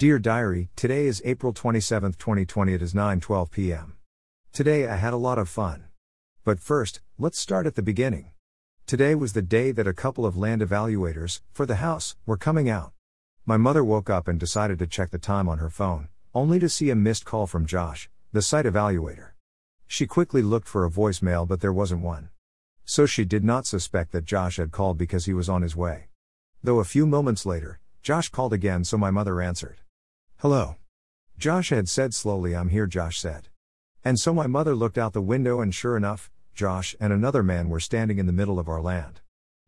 Dear Diary, today is April 27, 2020. It is 9:12 p.m. Today I had a lot of fun. But first, let's start at the beginning. Today was the day that a couple of land evaluators for the house were coming out. My mother woke up and decided to check the time on her phone, only to see a missed call from Josh, the site evaluator. She quickly looked for a voicemail but there wasn't one. So she did not suspect that Josh had called because he was on his way. Though a few moments later, Josh called again so my mother answered. Hello. Josh had said slowly, I'm here, Josh said. And so my mother looked out the window and sure enough, Josh and another man were standing in the middle of our land.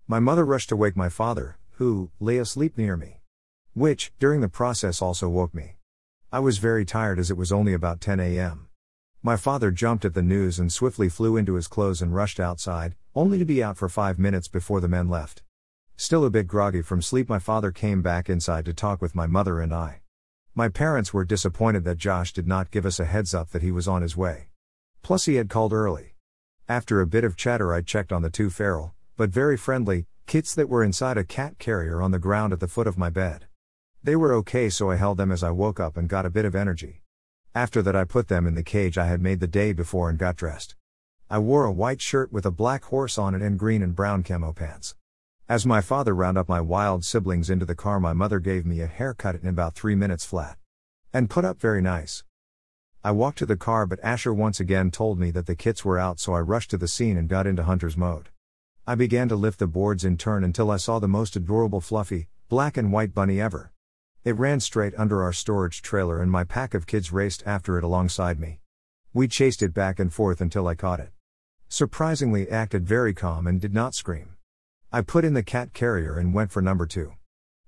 My mother rushed to wake my father, who lay asleep near me which, during the process, also woke me. I was very tired as it was only about 10 a.m. My father jumped at the news and swiftly flew into his clothes and rushed outside, only to be out for five minutes before the men left. Still a bit groggy from sleep, my father came back inside to talk with my mother and I. My parents were disappointed that Josh did not give us a heads up that he was on his way. Plus, he had called early. After a bit of chatter, I checked on the two feral, but very friendly, kits that were inside a cat carrier on the ground at the foot of my bed. They were okay, so I held them as I woke up and got a bit of energy. After that, I put them in the cage I had made the day before and got dressed. I wore a white shirt with a black horse on it and green and brown camo pants. As my father rounded up my wild siblings into the car, my mother gave me a haircut in about three minutes flat. And put up very nice. I walked to the car, but Asher once again told me that the kits were out, so I rushed to the scene and got into hunter's mode. I began to lift the boards in turn until I saw the most adorable fluffy, black and white bunny ever. It ran straight under our storage trailer, and my pack of kids raced after it alongside me. We chased it back and forth until I caught it. Surprisingly, it acted very calm and did not scream. I put in the cat carrier and went for number two.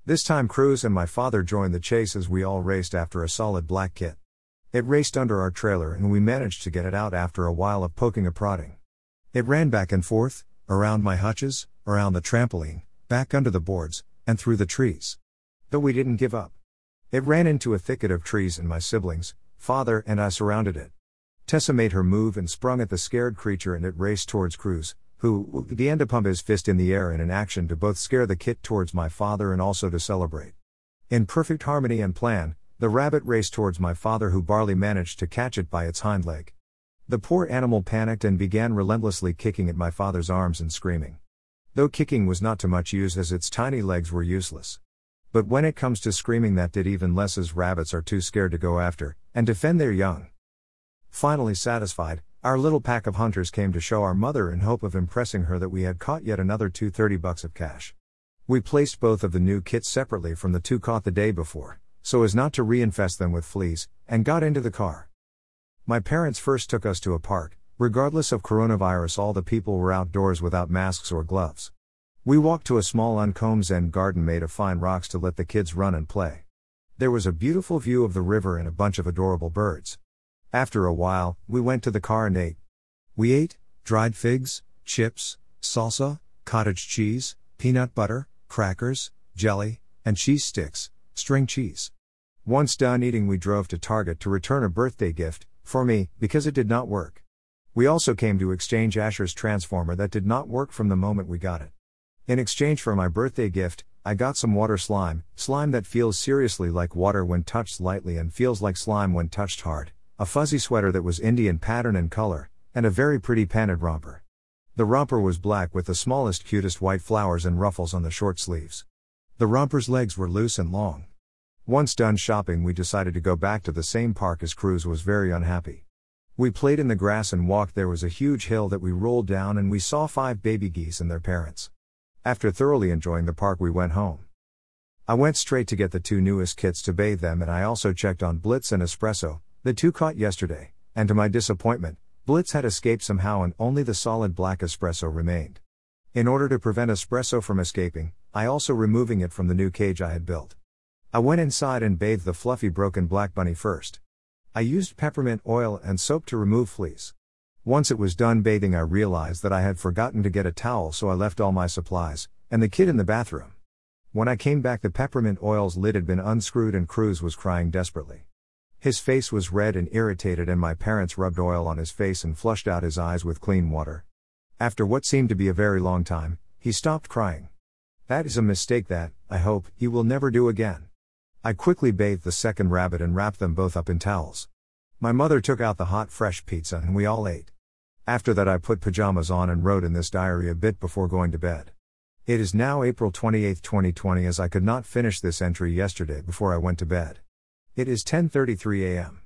This time, Cruz and my father joined the chase as we all raced after a solid black kit. It raced under our trailer, and we managed to get it out after a while of poking and prodding. It ran back and forth, around my hutches, around the trampoline, back under the boards, and through the trees. Though we didn't give up. It ran into a thicket of trees and my siblings, father, and I surrounded it. Tessa made her move and sprung at the scared creature and it raced towards Cruz, who began to pump his fist in the air in an action to both scare the kit towards my father and also to celebrate. In perfect harmony and plan, the rabbit raced towards my father who barely managed to catch it by its hind leg. The poor animal panicked and began relentlessly kicking at my father's arms and screaming. Though kicking was not to much use as its tiny legs were useless. But when it comes to screaming, that did even less as rabbits are too scared to go after and defend their young. Finally satisfied, our little pack of hunters came to show our mother in hope of impressing her that we had caught yet another 230 bucks of cash. We placed both of the new kits separately from the two caught the day before, so as not to reinfest them with fleas, and got into the car. My parents first took us to a park. Regardless of coronavirus, all the people were outdoors without masks or gloves. We walked to a small uncombed Zen garden made of fine rocks to let the kids run and play. There was a beautiful view of the river and a bunch of adorable birds. After a while, we went to the car and ate. We ate dried figs, chips, salsa, cottage cheese, peanut butter, crackers, jelly, and cheese sticks, string cheese. Once done eating, we drove to Target to return a birthday gift, for me, because it did not work. We also came to exchange Asher's transformer that did not work from the moment we got it. In exchange for my birthday gift, I got some water slime, slime that feels seriously like water when touched lightly and feels like slime when touched hard, a fuzzy sweater that was Indian pattern and color, and a very pretty panted romper. The romper was black with the smallest, cutest white flowers and ruffles on the short sleeves. The romper's legs were loose and long. Once done shopping, we decided to go back to the same park as Cruz was very unhappy. We played in the grass and walked. There was a huge hill that we rolled down, and we saw five baby geese and their parents. After thoroughly enjoying the park, we went home. I went straight to get the two newest kits to bathe them, and I also checked on Blitz and Espresso, the two caught yesterday, and to my disappointment, Blitz had escaped somehow and only the solid black espresso remained. In order to prevent espresso from escaping, I also removing it from the new cage I had built. I went inside and bathed the fluffy broken black bunny first. I used peppermint oil and soap to remove fleas. Once it was done bathing, I realized that I had forgotten to get a towel, so I left all my supplies and the kid in the bathroom. When I came back, the peppermint oil's lid had been unscrewed and Cruz was crying desperately. His face was red and irritated, and my parents rubbed oil on his face and flushed out his eyes with clean water. After what seemed to be a very long time, he stopped crying. That is a mistake that, I hope, he will never do again. I quickly bathed the second rabbit and wrapped them both up in towels. My mother took out the hot fresh pizza and we all ate. After that, I put pajamas on and wrote in this diary a bit before going to bed. It is now April 28, 2020 as I could not finish this entry yesterday before I went to bed. It is 10:33 a.m.